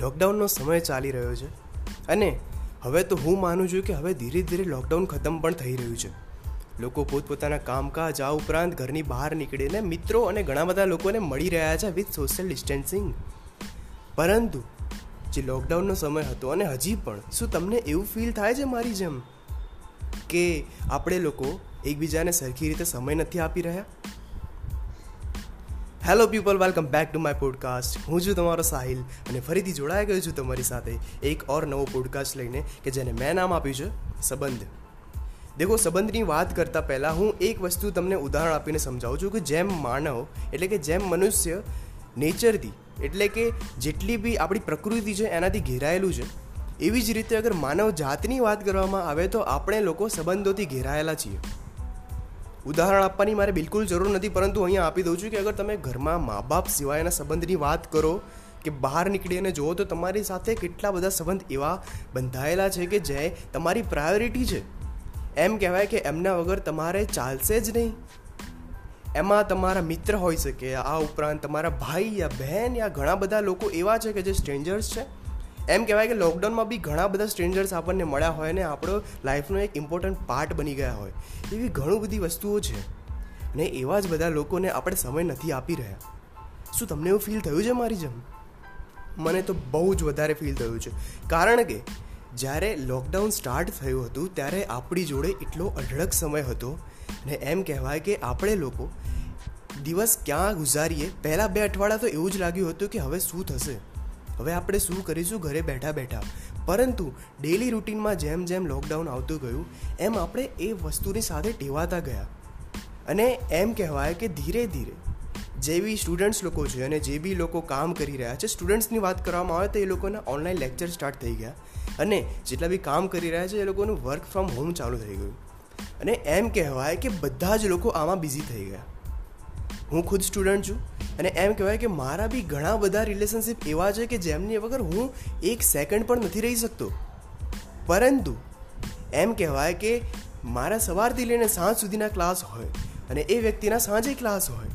લોકડાઉનનો સમય ચાલી રહ્યો છે. અને હવે તો હું માનું છું કે હવે ધીરે ધીરે લોકડાઉન ખતમ પણ થઈ રહ્યું છે. લોકો પોતપોતાના કામકાજ આ ઉપરાંત ઘરની બહાર નીકળીને મિત્રો અને ઘણા બધા લોકોને મળી રહ્યા છે વિથ સોશિયલ ડિસ્ટન્સિંગ પરંતુ જે લોકડાઉનનો સમય હતો અને હજી પણ, શું તમને એવું ફીલ થાય છે મારી જેમ, કે આપણે લોકો એકબીજાને સરખી રીતે સમય નથી આપી રહ્યા? Hello people welcome back to my podcast હું છું તમારો સાહિલ અને ફરીથી જોડાઈ ગયો છું તમારી સાથે એક ઓર નવો પોડકાસ્ટ લઈને કે જેને મેં નામ આપ્યું છે સંબંધ. દેખો, સંબંધની વાત કરતાં પહેલાં હું એક વસ્તુ તમને ઉદાહરણ આપીને સમજાવું છું કે જેમ માનવ એટલે કે જેમ મનુષ્ય નેચરથી એટલે કે જેટલી બી આપણી પ્રકૃતિ છે એનાથી ઘેરાયેલું છે, એવી જ રીતે અગર માનવ જાતની વાત કરવામાં આવે તો આપણે લોકો સંબંધોથી ઘેરાયેલા છીએ. ઉદાહરણ આપવાની મારે બિલકુલ જરૂર નથી, પરંતુ અહીંયા આપી દઉં છું કે અગર તમે ઘરમાં મા બાપ સિવાયના સંબંધની વાત કરો કે બહાર નીકળીને જુઓ તો તમારી સાથે કેટલા બધા સંબંધ એવા બંધાયેલા છે કે જે તમારી પ્રાયોરિટી છે. એમ કહેવાય કે એમના વગર તમારે ચાલશે જ નહીં. એમાં તમારા મિત્ર હોઈ શકે આ ઉપરાંત તમારા ભાઈ યા બહેન યા ઘણા બધા લોકો એવા છે કે જે સ્ટ્રેન્જર્સ છે. એમ કહેવાય કે લોકડાઉનમાં બી ઘણા બધા સ્ટ્રેન્જર્સ આપણને મળ્યા હોય ને આપણો લાઈફનો એક ઇમ્પોર્ટન્ટ પાર્ટ બની ગયા હોય. એવી ઘણી બધી વસ્તુઓ છે. અને એવા જ બધા લોકોને આપણે સમય નથી આપી રહ્યા. શું તમને એવું ફીલ થયું છે મારી જેમ? મને તો બહુ જ વધારે ફીલ થયું છે. કારણ કે જ્યારે લોકડાઉન સ્ટાર્ટ થયું હતું, ત્યારે આપણી જોડે એટલો અઢળક સમય હતો અને એમ કહેવાય કે આપણે લોકો દિવસ ક્યાં ગુજારીએ? પહેલાં બે અઠવાડિયા તો એવું જ લાગ્યું હતું કે હવે શું થશે? હવે આપણે શું કરીશું? ઘરે બેઠા બેઠા. પરંતુ ડેલી રૂટીનમાં જેમ જેમ લોકડાઉન આવતું ગયું, એમ આપણે એ વસ્તુની સાથે ટેવાતા ગયા. અને એમ કહેવાય કે ધીરે ધીરે જે બી સ્ટુડન્ટ્સ લોકો છે અને જે બી લોકો કામ કરી રહ્યા છે સ્ટુડન્ટ્સની વાત કરવામાં આવે તો એ લોકોના ઓનલાઈન લેક્ચર સ્ટાર્ટ થઈ ગયા. અને જેટલા બી કામ કરી રહ્યા છે એ લોકોનું વર્ક ફ્રોમ હોમ ચાલુ થઈ ગયું. અને એમ કહેવાય કે બધા જ લોકો આમાં બિઝી થઈ ગયા. હું ખુદ સ્ટુડન્ટ છું અને એમ કહેવાય કે મારા બી ઘણા બધા રિલેશનશિપ એવા છે કે જેમની વગર હું એક સેકન્ડ પણ નથી રહી શકતો. પરંતુ એમ કહેવાય કે મારા સવારથી લઈને સાંજ સુધીના ક્લાસ હોય અને એ વ્યક્તિના સાંજે ક્લાસ હોય.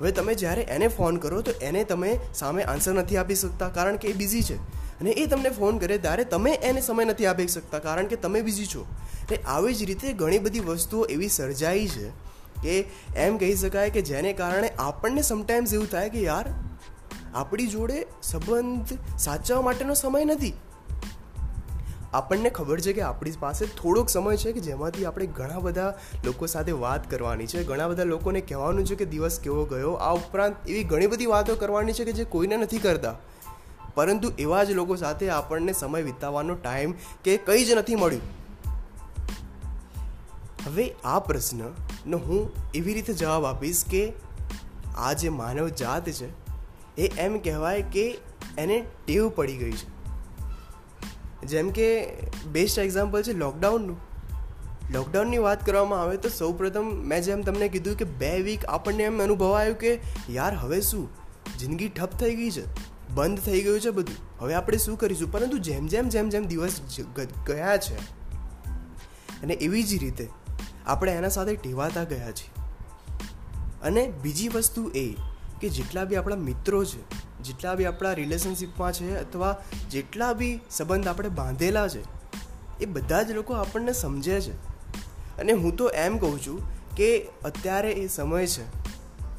હવે તમે જ્યારે એને ફોન કરો તો એને તમે સામે આન્સર નથી આપી શકતા કારણ કે એ બિઝી છે. અને એ તમને ફોન કરે ત્યારે તમે એને સમય નથી આપી શકતા કારણ કે તમે બિઝી છો. એટલે આવી જ રીતે ઘણી બધી વસ્તુઓ એવી સર્જાઈ છે કે એમ કહી શકાય કે જેને કારણે આપણને સમટાઈમ્સ એવું થાય કે યાર, આપણી જોડે સંબંધ સાચવવા માટેનો સમય નથી. આપણને ખબર છે કે આપણી પાસે થોડોક સમય છે કે જેમાંથી આપણે ઘણા બધા લોકો સાથે વાત કરવાની છે, ઘણા બધા લોકોને કહેવાનું છે કે દિવસ કેવો ગયો, આ ઉપરાંત એવી ઘણી બધી વાતો કરવાની છે કે જે કોઈને નથી કરતા. પરંતુ એવા જ લોકો સાથે આપણને સમય વિતાવવાનો ટાઈમ કે કંઈ જ નથી મળ્યું. હવે આ પ્રશ્નનો હું એવી રીતે જવાબ આપીશ કે આ જે માનવ જાત છે, એ એમ કહેવાય કે એને ટેવ પડી ગઈ છે. જેમ કે બેસ્ટ એક્ઝામ્પલ છે લોકડાઉનનું લોકડાઉનની વાત કરવામાં આવે તો સૌપ્રથમ મેં જેમ તમને કીધું કે બે વીક આપણને એમ અનુભવ આવ્યો કે યાર હવે શું? જિંદગી ઠપ થઈ ગઈ છે, બંધ થઈ ગયું છે બધું. હવે આપણે શું કરીશું? પરંતુ જેમ જેમ જેમ જેમ દિવસ ગયા છે, અને એવી જ રીતે આપણે એના સાથે ટેવાતા ગયા છીએ. અને બીજી વસ્તુ એ કે જેટલા બી આપણા મિત્રો છે, જેટલા બી આપણા રિલેશનશિપમાં છે અથવા જેટલા બી સંબંધ આપણે બાંધેલા છે, એ બધા જ લોકો આપણને સમજે છે. અને હું તો એમ કહું છું કે અત્યારે એ સમય છે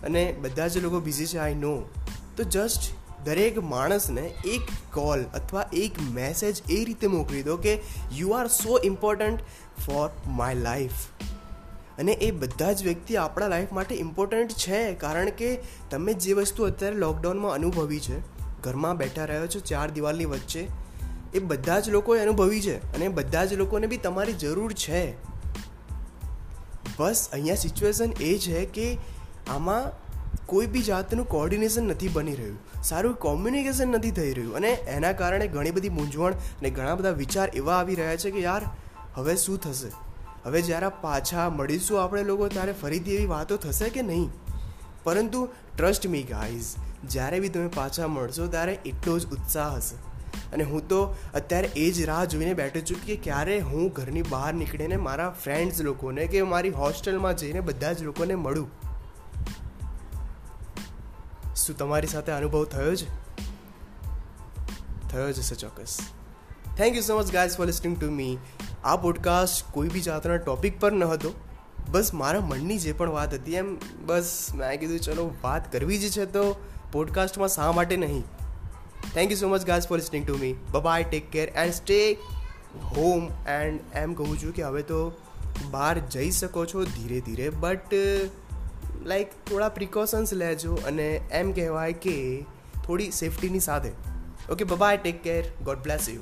અને બધા જ લોકો બિઝી છે આઈ નો તો જસ્ટ દરેક માણસને એક કોલ અથવા એક મેસેજ એ રીતે મોકલી દો કે you are so important for my life અને એ બધા જ વ્યક્તિ આપણા લાઈફ માટે ઇમ્પોર્ટન્ટ છે, કારણ કે તમે જે વસ્તુ અત્યારે લોકડાઉનમાં અનુભવી છે, ઘરમાં બેઠા રહ્યો છો, ચાર દિવાલની વચ્ચે, એ બધા જ લોકોએ અનુભવી છે અને બધા જ લોકોને બી તમારી જરૂર છે. બસ અહીંયા સિચ્યુએશન એ છે કે આમાં કોઈ બી જાતનું કોર્ડિનેશન નથી બની રહ્યું. સારું કોમ્યુનિકેશન નથી થઈ રહ્યું અને એના કારણે ઘણી બધી મૂંઝવણ અને ઘણા બધા વિચાર એવા આવી રહ્યા છે કે યાર, હવે શું થશે? હવે જ્યારે પાછા મળીશું આપણે લોકો, ત્યારે ફરીથી એવી વાતો થશે કે નહીં? પરંતુ ટ્રસ્ટ મી ગાઈઝ જ્યારે બી તમે પાછા મળશો, ત્યારે એટલો જ ઉત્સાહ હશે. અને હું તો અત્યારે એ જ રાહ જોઈને બેઠો છું કે ક્યારે હું ઘરની બહાર નીકળીને મારા ફ્રેન્ડ્સ લોકોને કે મારી હોસ્ટેલમાં જઈને બધા જ લોકોને મળું. શું તમારી સાથે અનુભવ થયો છે? થયો જ હશે ચોક્કસ. Thank you so much guys for listening to me આ પોડકાસ્ટ કોઈ બી જાતના ટોપિક પર ન હતો. બસ મારા મનની જે પણ વાત હતી એમ, બસ મેં કીધું, ચલો, વાત કરવી જ છે તો પોડકાસ્ટમાં શા માટે નહીં? Thank you so much guys for listening to me bye take care and stay home and એમ કહું છું કે હવે તો બહાર જઈ શકો છો ધીરે ધીરે બટ લાઈક થોડા પ્રિકોશન્સ લેજો અને એમ કહેવાય કે થોડી સેફટીની સાથે. Okay bye take care God bless you